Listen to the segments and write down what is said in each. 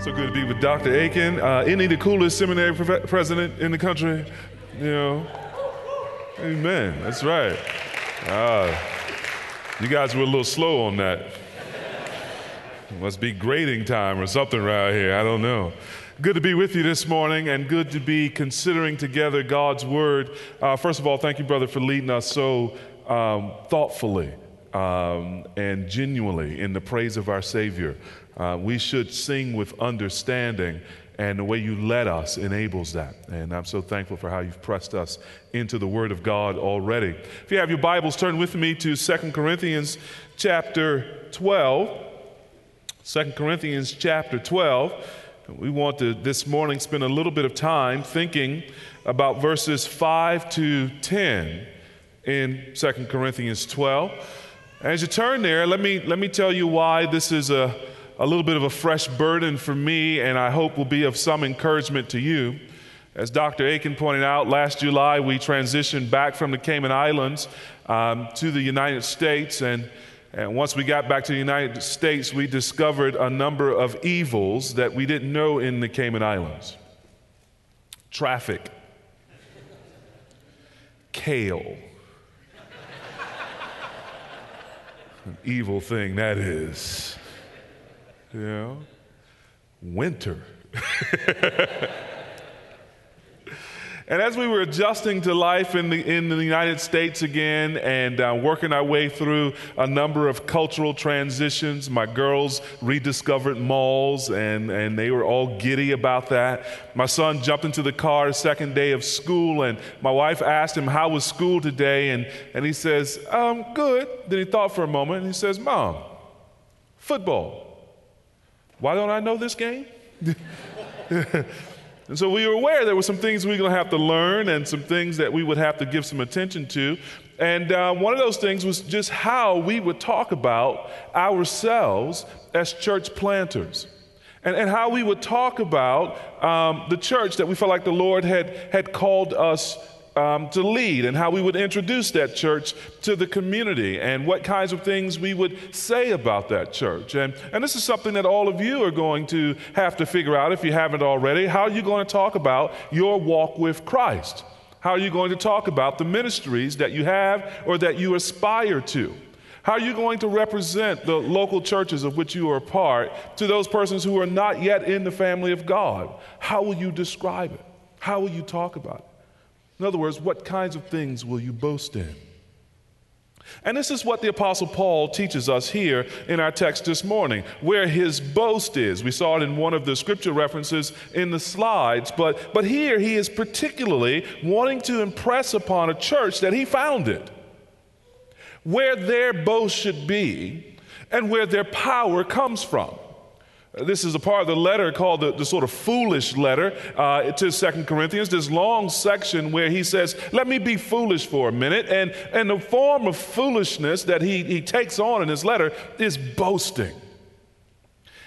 So good to be with Dr. Akin. Uh, the coolest seminary pre- president in the country? You know? Amen. That's right. Uh, you guys were a little slow on that. Must be grading time or something around here. I don't know. Good to be with you this morning and good to be considering together God's Word. Uh, first of all, thank you, brother, for leading us so um, thoughtfully um, and genuinely in the praise of our Savior. Uh, we should sing with understanding, and the way you led us enables that. And I'm so thankful for how you've pressed us into the Word of God already. If you have your Bibles, turn with me to 2 Corinthians chapter 12. 2 Corinthians chapter 12. We want to this morning spend a little bit of time thinking about verses 5 to 10 in 2 Corinthians 12. As you turn there, let me, let me tell you why this is a a little bit of a fresh burden for me, and I hope will be of some encouragement to you. As Dr. Akin pointed out, last July we transitioned back from the Cayman Islands um, to the United States, and, and once we got back to the United States, we discovered a number of evils that we didn't know in the Cayman Islands traffic, kale. An evil thing that is you know, winter. and as we were adjusting to life in the, in the United States again and uh, working our way through a number of cultural transitions, my girls rediscovered malls and, and they were all giddy about that. My son jumped into the car second day of school and my wife asked him, How was school today? And, and he says, um, Good. Then he thought for a moment and he says, Mom, football. Why don't I know this game? and so we were aware there were some things we were going to have to learn and some things that we would have to give some attention to. And uh, one of those things was just how we would talk about ourselves as church planters. And, and how we would talk about um, the church that we felt like the Lord had, had called us um, to lead and how we would introduce that church to the community and what kinds of things we would say about that church. And, and this is something that all of you are going to have to figure out if you haven't already. How are you going to talk about your walk with Christ? How are you going to talk about the ministries that you have or that you aspire to? How are you going to represent the local churches of which you are a part to those persons who are not yet in the family of God? How will you describe it? How will you talk about it? In other words, what kinds of things will you boast in? And this is what the Apostle Paul teaches us here in our text this morning, where his boast is. We saw it in one of the scripture references in the slides, but, but here he is particularly wanting to impress upon a church that he founded, where their boast should be and where their power comes from. This is a part of the letter called the, the sort of foolish letter uh, to Second Corinthians, this long section where he says, Let me be foolish for a minute. And, and the form of foolishness that he, he takes on in his letter is boasting.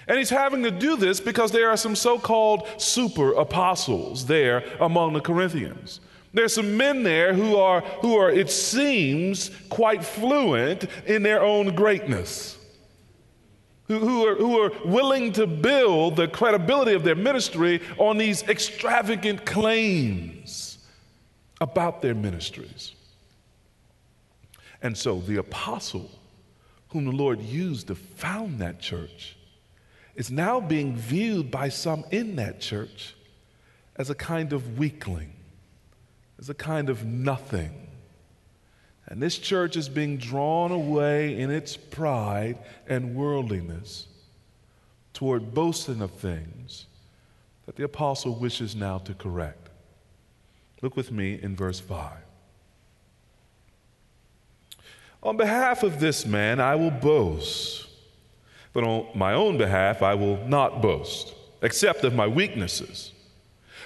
And he's having to do this because there are some so called super apostles there among the Corinthians. There's some men there who are, who are, it seems, quite fluent in their own greatness who, who, are, who are willing to build the credibility of their ministry on these extravagant claims about their ministries. And so the apostle whom the Lord used to found that church is now being viewed by some in that church as a kind of weakling, as a kind of nothing and this church is being drawn away in its pride and worldliness toward boasting of things that the apostle wishes now to correct. Look with me in verse 5. On behalf of this man, I will boast, but on my own behalf, I will not boast. except of my weaknesses.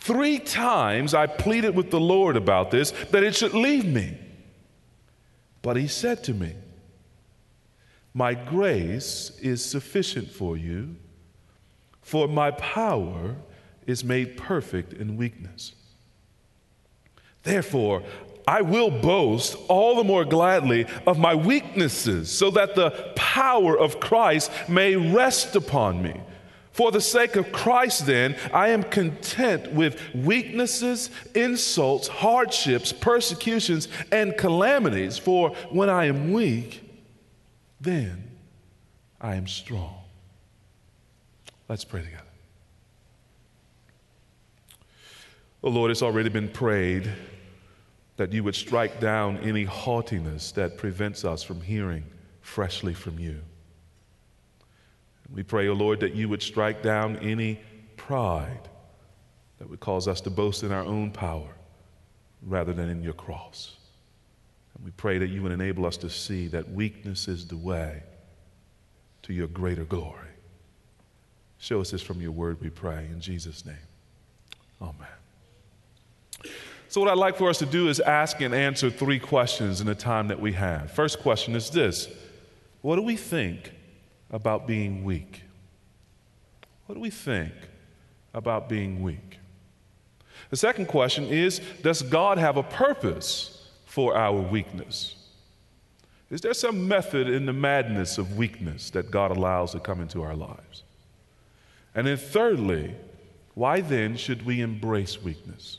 Three times I pleaded with the Lord about this, that it should leave me. But he said to me, My grace is sufficient for you, for my power is made perfect in weakness. Therefore, I will boast all the more gladly of my weaknesses, so that the power of Christ may rest upon me. For the sake of Christ, then, I am content with weaknesses, insults, hardships, persecutions, and calamities. For when I am weak, then I am strong. Let's pray together. Oh Lord, it's already been prayed that you would strike down any haughtiness that prevents us from hearing freshly from you. We pray, O oh Lord, that you would strike down any pride that would cause us to boast in our own power rather than in your cross. And we pray that you would enable us to see that weakness is the way to your greater glory. Show us this from your word, we pray, in Jesus' name. Amen. So, what I'd like for us to do is ask and answer three questions in the time that we have. First question is this What do we think about being weak? What do we think about being weak? The second question is Does God have a purpose for our weakness? Is there some method in the madness of weakness that God allows to come into our lives? And then, thirdly, why then should we embrace weakness?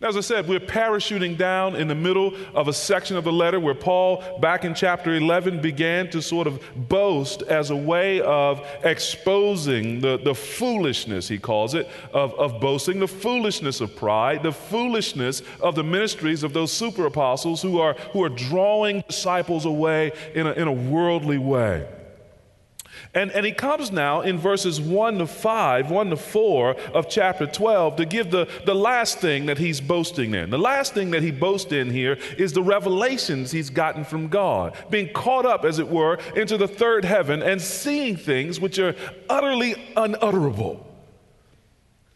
Now, as I said, we're parachuting down in the middle of a section of the letter where Paul, back in chapter 11, began to sort of boast as a way of exposing the, the foolishness, he calls it, of, of boasting, the foolishness of pride, the foolishness of the ministries of those super apostles who are, who are drawing disciples away in a, in a worldly way. And, and he comes now in verses 1 to 5, 1 to 4 of chapter 12 to give the, the last thing that he's boasting in. The last thing that he boasts in here is the revelations he's gotten from God, being caught up, as it were, into the third heaven and seeing things which are utterly unutterable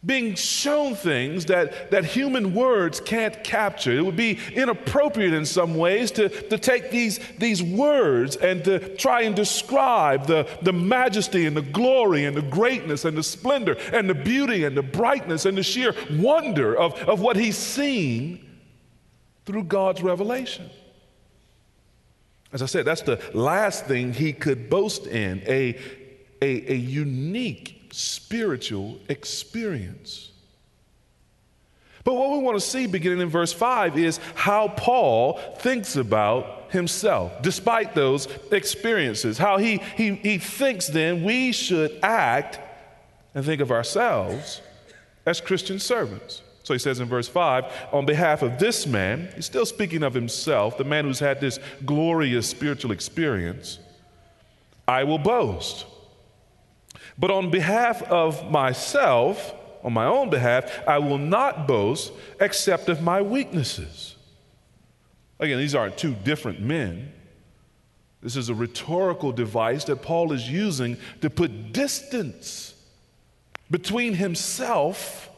being shown things that, that human words can't capture. It would be inappropriate in some ways to, to take these, these words and to try and describe the, the majesty and the glory and the greatness and the splendor and the beauty and the brightness and the sheer wonder of, of what he's seen through God's revelation. As I said, that's the last thing he could boast in a, a, a unique spiritual experience. But what we want to see beginning in verse 5 is how Paul thinks about himself, despite those experiences. How he, he, he thinks then we should act and think of ourselves as Christian servants. So he says in verse 5 on behalf of this man, he's still speaking of himself, the man who's had this glorious spiritual experience, I will boast. But on behalf of myself, on my own behalf, I will not boast except of my weaknesses. Again, these aren't two different men. This is a rhetorical device that Paul is using to put distance between himself,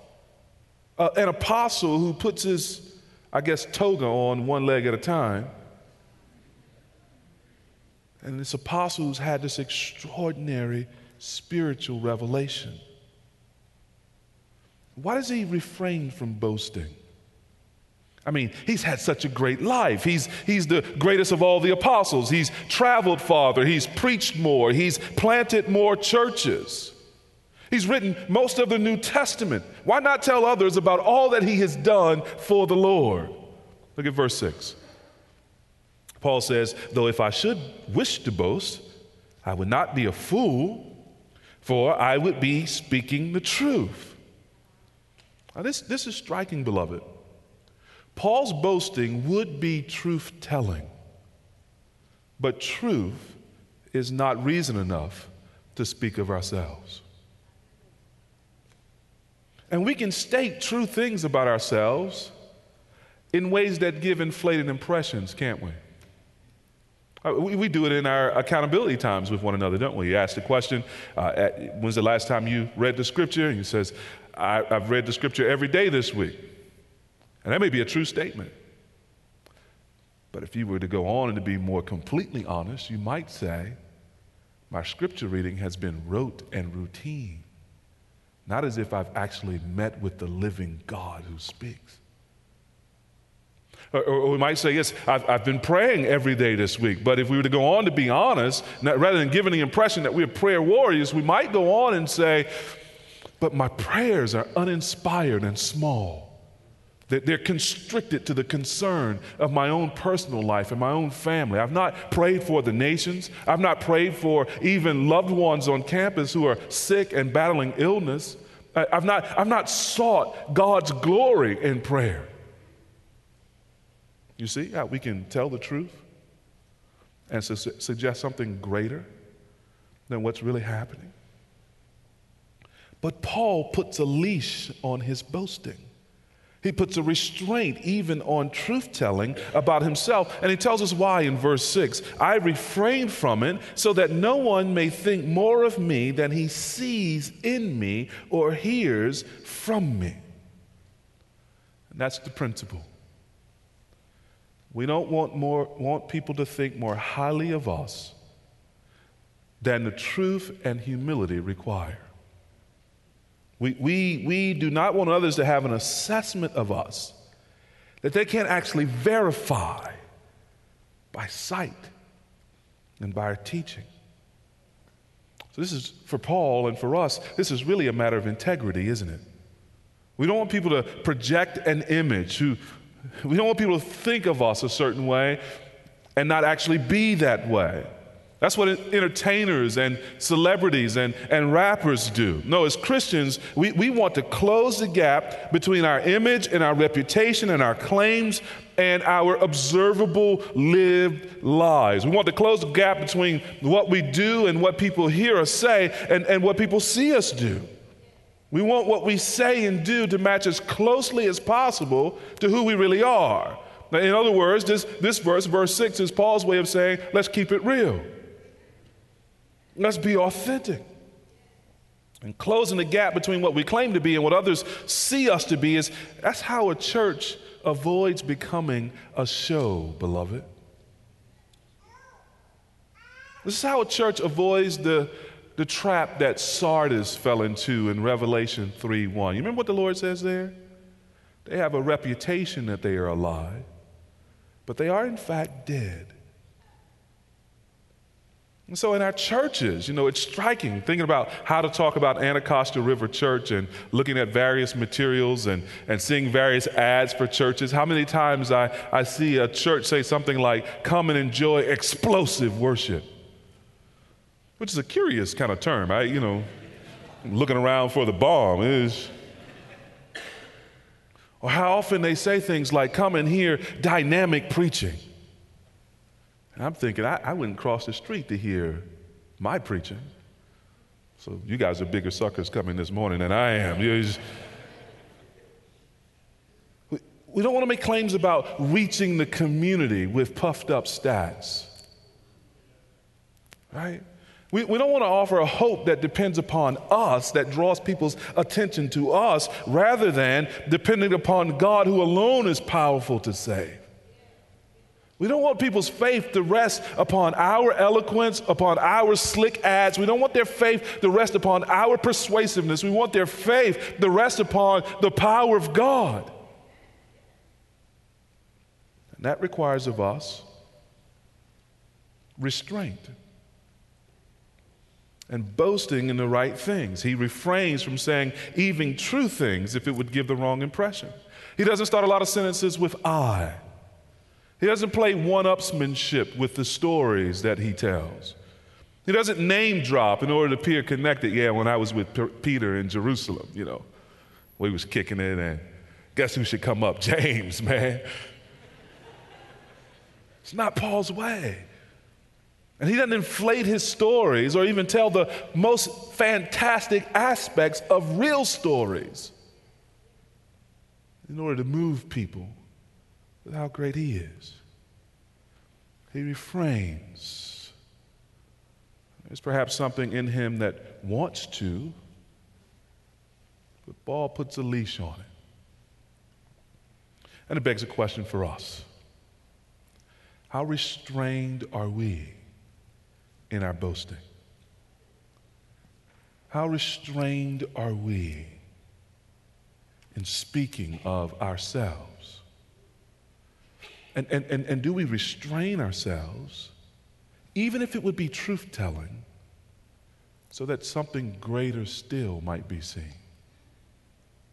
uh, an apostle who puts his, I guess, toga on one leg at a time, and this apostle who's had this extraordinary spiritual revelation. Why does he refrain from boasting? I mean, he's had such a great life. He's, he's the greatest of all the apostles. He's traveled farther. He's preached more. He's planted more churches. He's written most of the New Testament. Why not tell others about all that he has done for the Lord? Look at verse 6. Paul says, Though if I should wish to boast, I would not be a fool for I would be speaking the truth. Now, this, this is striking, beloved. Paul's boasting would be truth telling, but truth is not reason enough to speak of ourselves. And we can state true things about ourselves in ways that give inflated impressions, can't we? Uh, we, we, do it in our accountability times with one another, don't we? You ask the question, uh, at, when's the last time you read the scripture? And he says, I, I've read the scripture every day this week. And that may be a true statement. But if you were to go on and to be more completely honest, you might say, my scripture reading has been rote and routine, not as if I've actually met with the living God who speaks. Or, or, we might say, yes, I've, I've, been praying every day this week. But if we were to go on to be honest, not, rather than giving the impression that we're prayer warriors, we might go on and say, but my prayers are uninspired and small. They're constricted to the concern of my own personal life and my own family. I've not prayed for the nations. I've not prayed for even loved ones on campus who are sick and battling illness. I've not, I've not sought God's glory in prayer. You see how we can tell the truth and su- suggest something greater than what's really happening? But Paul puts a leash on his boasting. He puts a restraint even on truth telling about himself. And he tells us why in verse 6 I refrain from it so that no one may think more of me than he sees in me or hears from me. And that's the principle. We don't want, more, want people to think more highly of us than the truth and humility require. We, we, we do not want others to have an assessment of us that they can't actually verify by sight and by our teaching. So, this is for Paul and for us, this is really a matter of integrity, isn't it? We don't want people to project an image who, we don't want people to think of us a certain way and not actually be that way. That's what entertainers and celebrities and, and rappers do. No, as Christians, we, we want to close the gap between our image and our reputation and our claims and our observable lived lives. We want to close the gap between what we do and what people hear us say and, and what people see us do. We want what we say and do to match as closely as possible to who we really are. In other words, this, this verse, verse 6, is Paul's way of saying, let's keep it real. Let's be authentic. And closing the gap between what we claim to be and what others see us to be is that's how a church avoids becoming a show, beloved. This is how a church avoids the, the trap that Sardis fell into in Revelation 3 1. You remember what the Lord says there? They have a reputation that they are alive, but they are in fact dead. And so in our churches, you know, it's striking thinking about how to talk about Anacostia River Church and looking at various materials and, and seeing various ads for churches. How many times I, I see a church say something like, come and enjoy explosive worship, which is a curious kind of term. I, you know, looking around for the bomb is. Or how often they say things like, come and hear dynamic preaching. And I'm thinking, I, I wouldn't cross the street to hear my preaching. So you guys are bigger suckers coming this morning than I am. Just, we, we don't want to make claims about reaching the community with puffed up stats. Right? We, we don't want to offer a hope that depends upon us, that draws people's attention to us, rather than depending upon God who alone is powerful to save. We don't want people's faith to rest upon our eloquence, upon our slick ads. We don't want their faith to rest upon our persuasiveness. We want their faith to rest upon the power of God. And that requires of us restraint and boasting in the right things. He refrains from saying even true things if it would give the wrong impression. He doesn't start a lot of sentences with I. He doesn't play one upsmanship with the stories that he tells. He doesn't name drop in order to appear connected. Yeah, when I was with P- Peter in Jerusalem, you know. He was kicking it, and guess who should come up? James, man. It's not Paul's way. And he doesn't inflate his stories or even tell the most fantastic aspects of real stories in order to move people with how great he is. He refrains. There's perhaps something in him that wants to, but Paul puts a leash on it. And it begs a question for us How restrained are we in our boasting? How restrained are we in speaking of ourselves? And, and, and, and do we restrain ourselves, even if it would be truth telling, so that something greater still might be seen?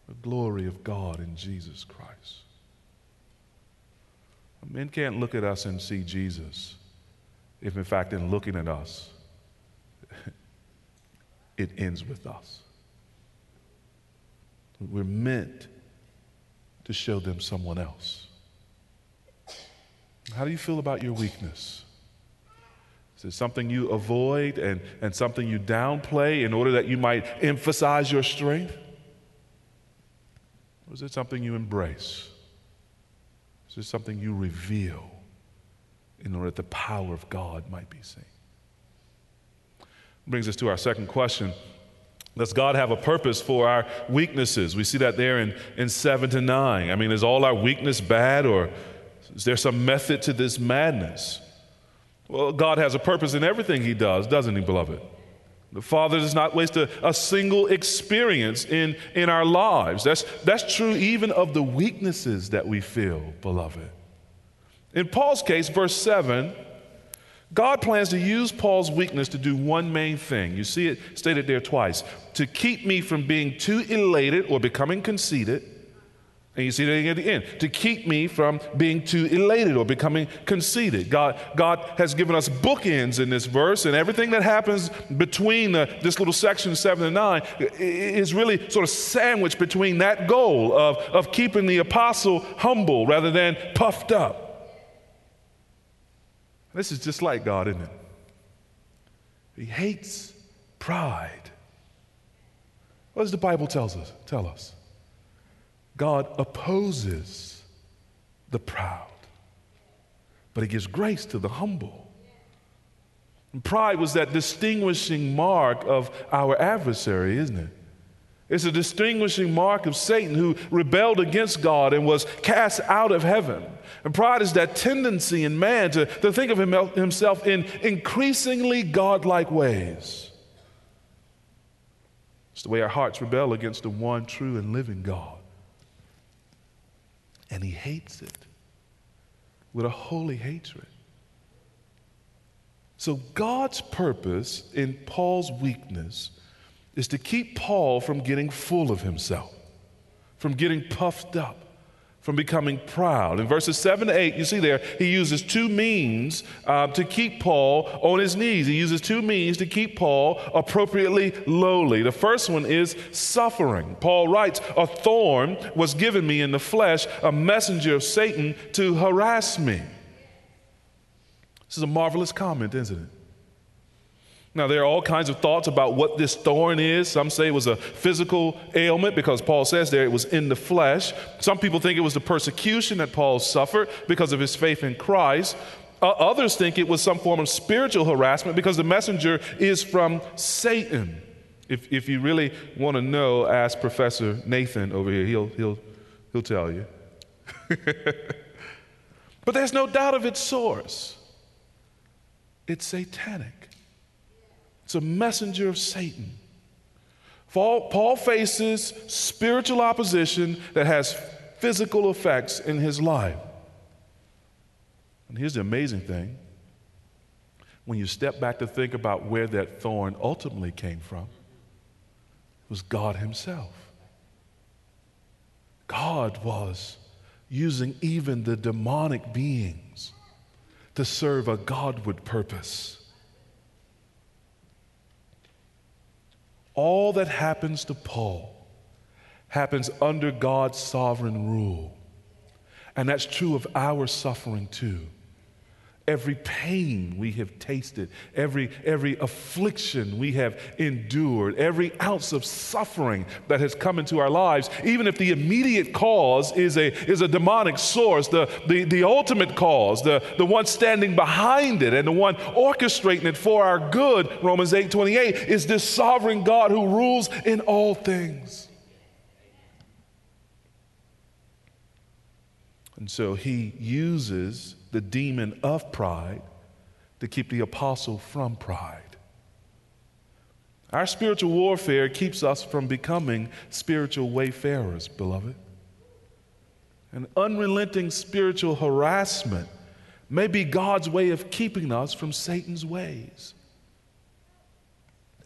The glory of God in Jesus Christ. Men can't look at us and see Jesus if, in fact, in looking at us, it ends with us. We're meant to show them someone else. How do you feel about your weakness? Is it something you avoid and, and something you downplay in order that you might emphasize your strength? Or is it something you embrace? Is it something you reveal in order that the power of God might be seen? Brings us to our second question. Does God have a purpose for our weaknesses? We see that there in, in 7 to 9. I mean, is all our weakness bad or is there some method to this madness? Well, God has a purpose in everything He does, doesn't He, beloved? The Father does not waste a, a, single experience in, in our lives. That's, that's true even of the weaknesses that we feel, beloved. In Paul's case, verse 7, God plans to use Paul's weakness to do one main thing. You see it stated there twice to keep me from being too elated or becoming conceited and you see that at the end to keep me from being too elated or becoming conceited. God, God has given us bookends in this verse, and everything that happens between the, this little section seven and nine is really sort of sandwiched between that goal of, of keeping the apostle humble rather than puffed up. This is just like God, isn't it? He hates pride. What does the Bible tells us? Tell us. God opposes the proud, but He gives grace to the humble. And pride was that distinguishing mark of our adversary, isn't it? It's a distinguishing mark of Satan who rebelled against God and was cast out of heaven. And pride is that tendency in man to, to think of himself in increasingly godlike ways. It's the way our hearts rebel against the one true and living God and he hates it with a holy hatred. So, God's purpose in Paul's weakness is to keep Paul from getting full of himself, from getting puffed up from becoming proud. In verses 7 to 8, you see there, he uses two means uh, to keep Paul on his knees. He uses two means to keep Paul appropriately lowly. The first one is suffering. Paul writes, A thorn was given me in the flesh, a messenger of Satan to harass me. This is a marvelous comment, isn't it? Now, there are all kinds of thoughts about what this thorn is. Some say it was a physical ailment because Paul says there it was in the flesh. Some people think it was the persecution that Paul suffered because of his faith in Christ. Uh, others think it was some form of spiritual harassment because the messenger is from Satan. If, if you really want to know, ask Professor Nathan over here, he'll, he'll, he'll tell you. but there's no doubt of its source it's satanic. It's a messenger of Satan. Paul faces spiritual opposition that has physical effects in his life. And here's the amazing thing when you step back to think about where that thorn ultimately came from, it was God Himself. God was using even the demonic beings to serve a Godward purpose. All that happens to Paul happens under God's sovereign rule. And that's true of our suffering too every pain we have tasted, every, every affliction we have endured, every ounce of suffering that has come into our lives, even if the immediate cause is a, is a demonic source, the, the, the ultimate cause, the, the one standing behind it and the one orchestrating it for our good, Romans 8 28, is this sovereign God who rules in all things. And so he uses the demon of pride to keep the apostle from pride. Our spiritual warfare keeps us from becoming spiritual wayfarers, beloved. An unrelenting spiritual harassment may be God's way of keeping us from Satan's ways.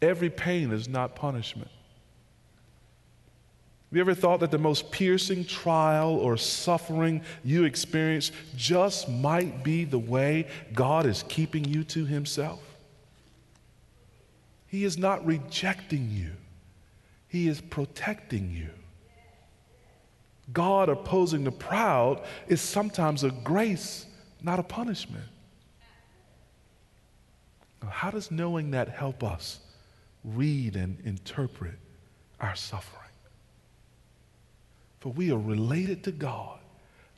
Every pain is not punishment. Have you ever thought that the most piercing trial or suffering you experience just might be the way God is keeping you to Himself? He is not rejecting you, He is protecting you. God opposing the proud is sometimes a grace, not a punishment. How does knowing that help us read and interpret our suffering? For we are related to God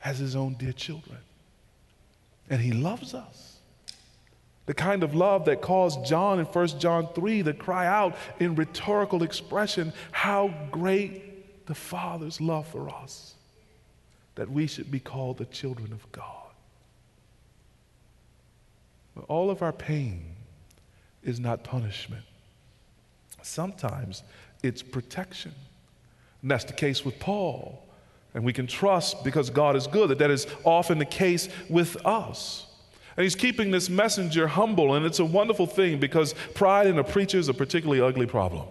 as his own dear children. And he loves us. The kind of love that caused John in 1 John 3 to cry out in rhetorical expression, How great the Father's love for us, that we should be called the children of God. But all of our pain is not punishment, sometimes it's protection. And that's the case with Paul. And we can trust because God is good that that is often the case with us. And he's keeping this messenger humble, and it's a wonderful thing because pride in a preacher is a particularly ugly problem.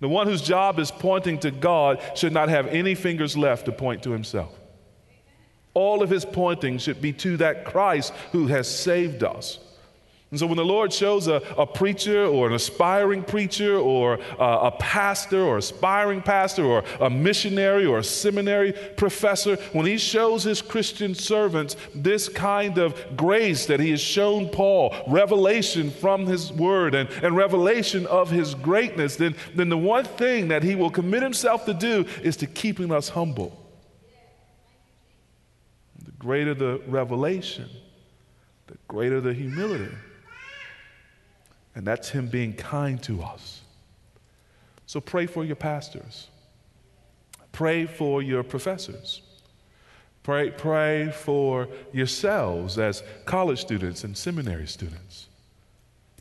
The one whose job is pointing to God should not have any fingers left to point to himself. All of his pointing should be to that Christ who has saved us. And so when the Lord shows a, a preacher or an aspiring preacher or a, a pastor or aspiring pastor or a missionary or a seminary professor, when he shows his Christian servants this kind of grace that he has shown Paul, revelation from his word and, and revelation of his greatness, then, then the one thing that he will commit himself to do is to keeping us humble. The greater the revelation, the greater the humility. And that's Him being kind to us. So pray for your pastors, pray for your professors. Pray, pray for yourselves as college students and seminary students.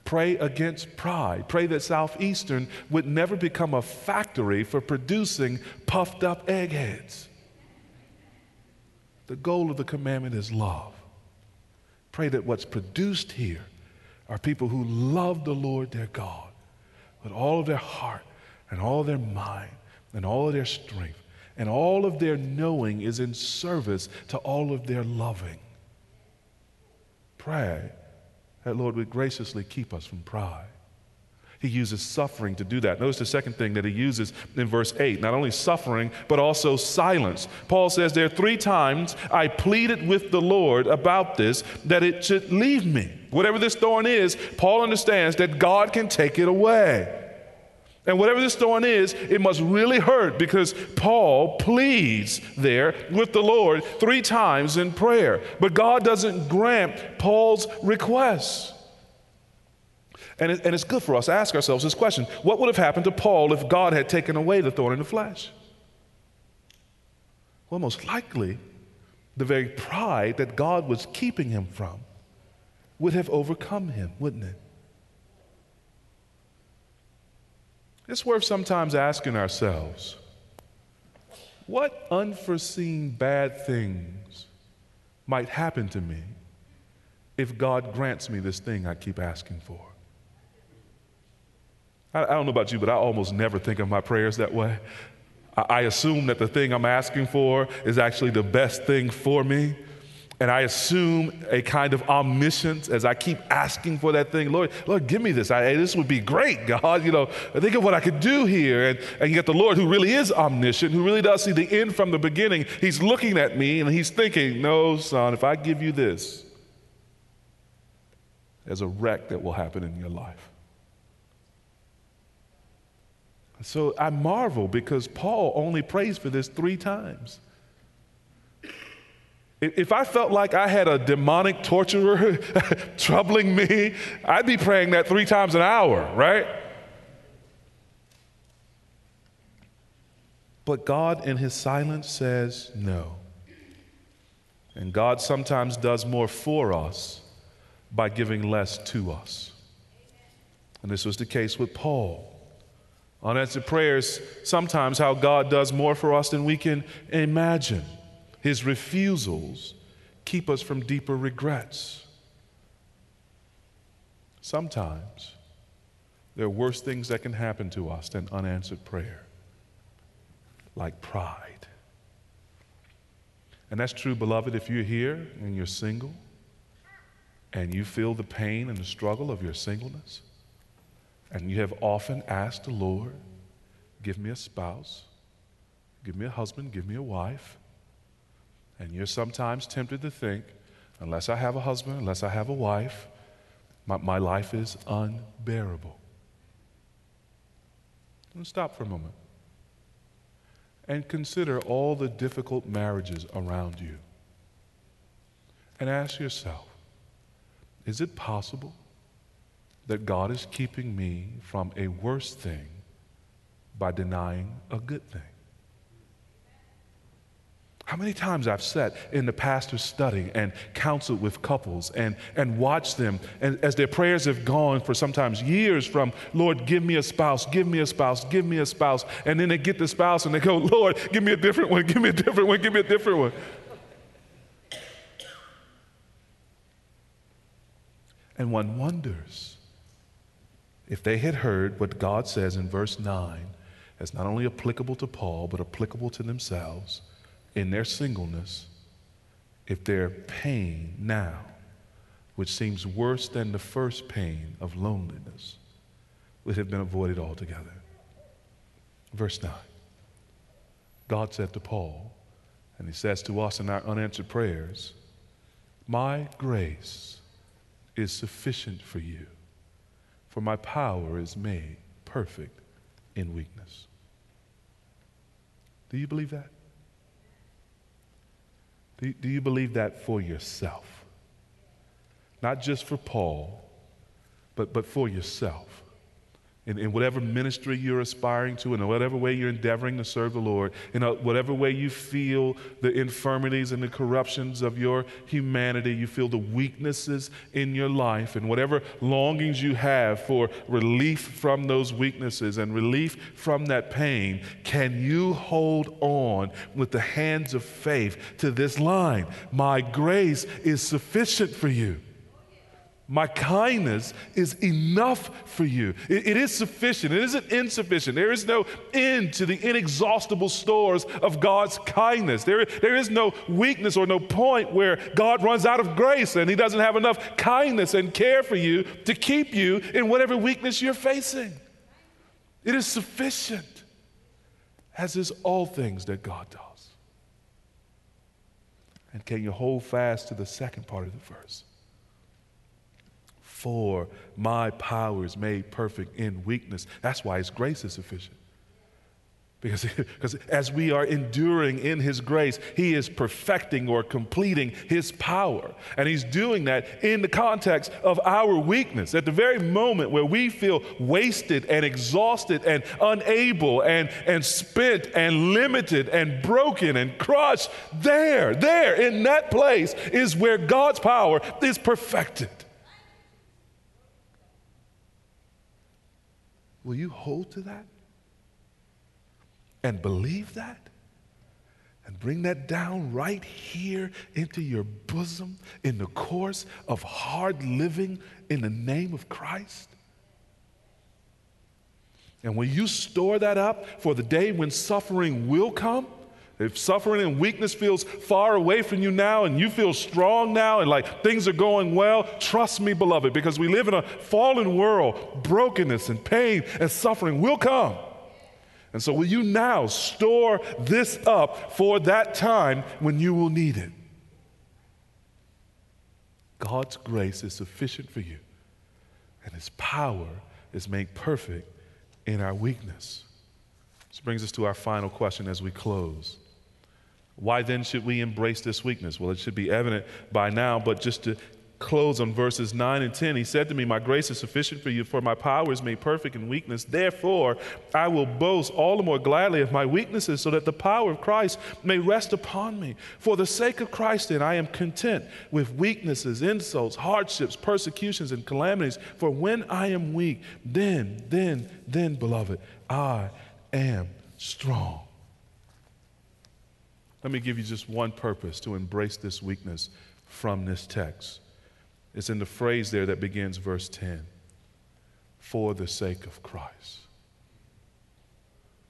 Pray against pride. Pray that Southeastern would never become a factory for producing puffed up eggheads. The goal of the commandment is love. Pray that what's produced here are people who love the Lord their God with all of their heart and all of their mind and all of their strength. And all of their knowing is in service to all of their loving. Pray that Lord would graciously keep us from pride. He uses suffering to do that. Notice the second thing that he uses in verse 8 not only suffering, but also silence. Paul says there three times I pleaded with the Lord about this, that it should leave me. Whatever this thorn is, Paul understands that God can take it away. And whatever this thorn is, it must really hurt because Paul pleads there with the Lord three times in prayer. But God doesn't grant Paul's requests. And, it, and it's good for us to ask ourselves this question What would have happened to Paul if God had taken away the thorn in the flesh? Well, most likely, the very pride that God was keeping him from would have overcome him, wouldn't it? It's worth sometimes asking ourselves what unforeseen bad things might happen to me if God grants me this thing I keep asking for? I, I don't know about you, but I almost never think of my prayers that way. I, I assume that the thing I'm asking for is actually the best thing for me. And I assume a kind of omniscience as I keep asking for that thing. Lord, Lord, give me this. I, this would be great, God. You know, think of what I could do here. And, and you get the Lord who really is omniscient, who really does see the end from the beginning. He's looking at me and he's thinking, no, son, if I give you this, there's a wreck that will happen in your life. So I marvel because Paul only prays for this three times. If I felt like I had a demonic torturer troubling me, I'd be praying that three times an hour, right? But God, in His silence, says no. And God sometimes does more for us by giving less to us. And this was the case with Paul. Unanswered prayers, sometimes how God does more for us than we can imagine. His refusals keep us from deeper regrets. Sometimes there are worse things that can happen to us than unanswered prayer, like pride. And that's true, beloved, if you're here and you're single and you feel the pain and the struggle of your singleness, and you have often asked the Lord, give me a spouse, give me a husband, give me a wife. And you're sometimes tempted to think, unless I have a husband, unless I have a wife, my, my life is unbearable. And stop for a moment and consider all the difficult marriages around you. And ask yourself is it possible that God is keeping me from a worse thing by denying a good thing? How many times I've sat in the pastor's study and counseled with couples and, and watched them and as their prayers have gone for sometimes years from, Lord, give me a spouse, give me a spouse, give me a spouse. And then they get the spouse and they go, Lord, give me a different one, give me a different one, give me a different one. And one wonders if they had heard what God says in verse 9 as not only applicable to Paul, but applicable to themselves in their singleness if their pain now, which seems worse than the first pain of loneliness, would have been avoided altogether. Verse 9 God said to Paul, and he says to us in our unanswered prayers, My grace is sufficient for you, for my power is made perfect in weakness. Do you believe that? Do, do you believe that for yourself? Not just for Paul, but, but for yourself. In, in whatever ministry you're aspiring to, in whatever way you're endeavoring to serve the Lord, in a, whatever way you feel the infirmities and the corruptions of your humanity, you feel the weaknesses in your life, and whatever longings you have for relief from those weaknesses and relief from that pain, can you hold on with the hands of faith to this line? My grace is sufficient for you. My kindness is enough for you. It, it is sufficient. It isn't insufficient. There is no end to the inexhaustible stores of God's kindness. There, there is no weakness or no point where God runs out of grace and He doesn't have enough kindness and care for you to keep you in whatever weakness you're facing. It is sufficient, as is all things that God does. And can you hold fast to the second part of the verse? For my power is made perfect in weakness. That's why His grace is sufficient. Because, because as we are enduring in His grace, He is perfecting or completing His power. And He's doing that in the context of our weakness. At the very moment where we feel wasted and exhausted and unable and, and spent and limited and broken and crushed, there, there, in that place is where God's power is perfected. Will you hold to that? And believe that? And bring that down right here into your bosom in the course of hard living in the name of Christ? And when you store that up for the day when suffering will come, If suffering and weakness feels far away from you now and you feel strong now and like things are going well, trust me, beloved, because we live in a fallen world, brokenness and pain and suffering will come. And so, will you now store this up for that time when you will need it? God's grace is sufficient for you, and His power is made perfect in our weakness. This brings us to our final question as we close. Why then should we embrace this weakness? Well, it should be evident by now, but just to close on verses 9 and 10. He said to me, My grace is sufficient for you, for my power is made perfect in weakness. Therefore, I will boast all the more gladly of my weaknesses, so that the power of Christ may rest upon me. For the sake of Christ, then, I am content with weaknesses, insults, hardships, persecutions, and calamities. For when I am weak, then, then, then, beloved, I am strong. Let me give you just one purpose to embrace this weakness from this text. It's in the phrase there that begins verse 10 for the sake of Christ,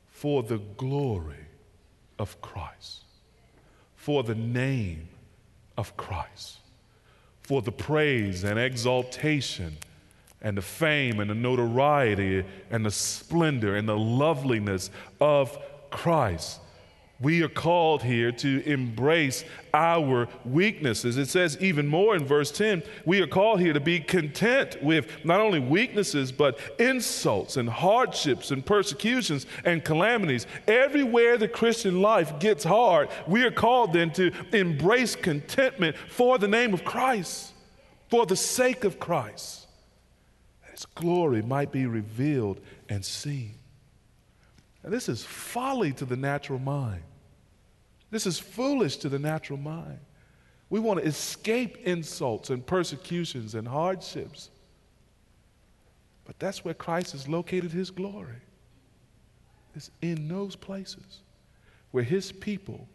for the glory of Christ, for the name of Christ, for the praise and exaltation and the fame and the notoriety and the splendor and the loveliness of Christ. We are called here to embrace our weaknesses. It says even more in verse 10 we are called here to be content with not only weaknesses, but insults and hardships and persecutions and calamities. Everywhere the Christian life gets hard, we are called then to embrace contentment for the name of Christ, for the sake of Christ. That His glory might be revealed and seen. And this is folly to the natural mind. This is foolish to the natural mind. We want to escape insults and persecutions and hardships. But that's where Christ has located his glory. It's in those places where his people,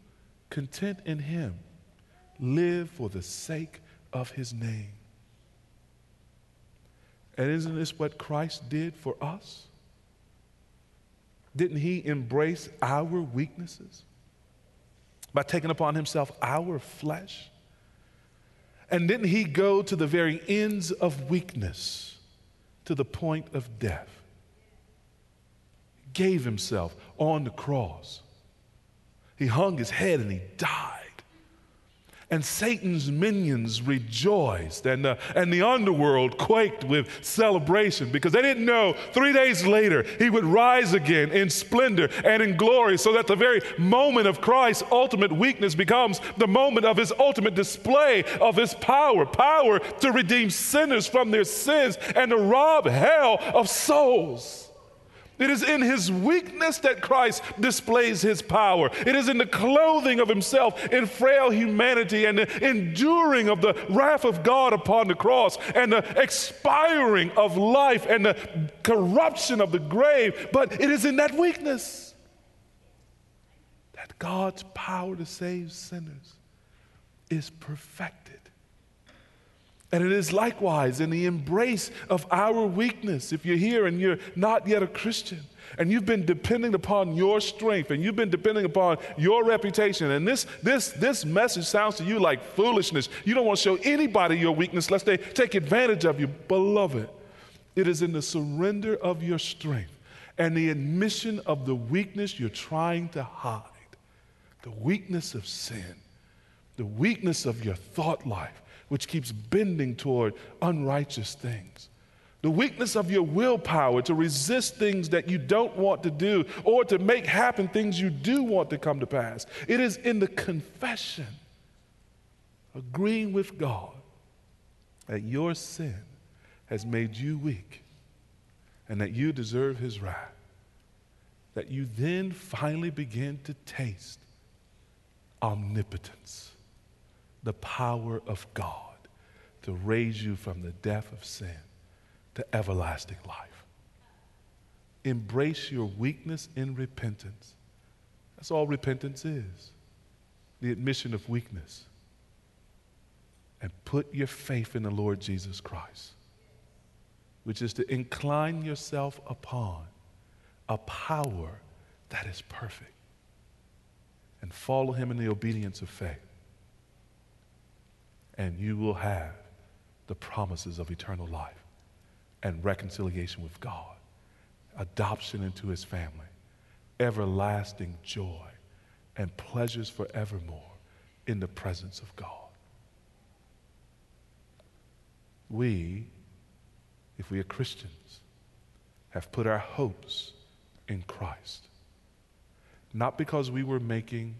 content in him, live for the sake of his name. And isn't this what Christ did for us? Didn't he embrace our weaknesses? By taking upon himself our flesh? And didn't he go to the very ends of weakness, to the point of death? Gave himself on the cross. He hung his head and he died. And Satan's minions rejoiced, and, uh, and the underworld quaked with celebration because they didn't know three days later he would rise again in splendor and in glory, so that the very moment of Christ's ultimate weakness becomes the moment of his ultimate display of his power power to redeem sinners from their sins and to rob hell of souls. It is in his weakness that Christ displays his power. It is in the clothing of himself in frail humanity and the enduring of the wrath of God upon the cross and the expiring of life and the corruption of the grave. But it is in that weakness that God's power to save sinners is perfected. And it is likewise in the embrace of our weakness. If you're here and you're not yet a Christian, and you've been depending upon your strength and you've been depending upon your reputation and this this this message sounds to you like foolishness you don't want to show anybody your weakness lest they take advantage of you beloved it is in the surrender of your strength and the admission of the weakness you're trying to hide the weakness of sin the weakness of your thought life which keeps bending toward unrighteous things. The weakness of your willpower to resist things that you don't want to do or to make happen things you do want to come to pass. It is in the confession, agreeing with God that your sin has made you weak and that you deserve His wrath, that you then finally begin to taste omnipotence the power of God to raise you from the death of sin to everlasting life. Embrace your weakness in repentance. That's all repentance is the admission of weakness. And put your faith in the Lord Jesus Christ, which is to incline yourself upon a power that is perfect and follow him in the obedience of faith. And you will have the promises of eternal life and reconciliation with God, adoption into his family, everlasting joy, and pleasures forevermore in the presence of God. We, if we are Christians, have put our hopes in Christ. Not because we were making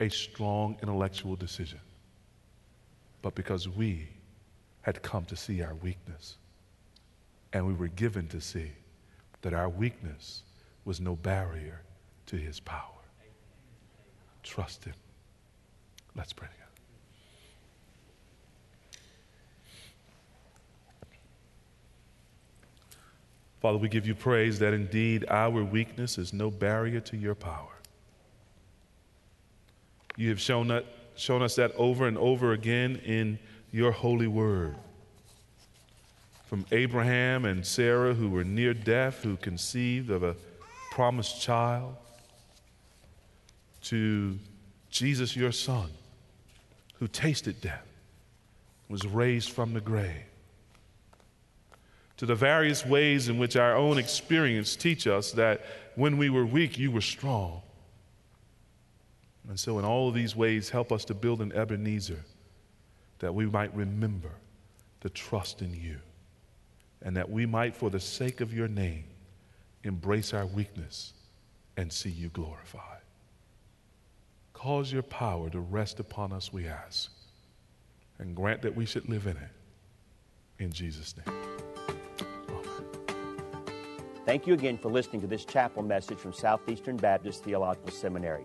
a strong intellectual decision, but because we had come to see our weakness. And we were given to see that our weakness was no barrier to his power. Trust him. Let's pray together. Father, we give you praise that indeed our weakness is no barrier to your power. You have shown, that, shown us that over and over again in your holy word. From Abraham and Sarah, who were near death, who conceived of a promised child, to Jesus, your son, who tasted death, was raised from the grave to the various ways in which our own experience teach us that when we were weak, you were strong. And so, in all of these ways, help us to build an Ebenezer that we might remember to trust in you and that we might, for the sake of your name, embrace our weakness and see you glorified. Cause your power to rest upon us, we ask, and grant that we should live in it. In Jesus' name. Thank you again for listening to this chapel message from Southeastern Baptist Theological Seminary.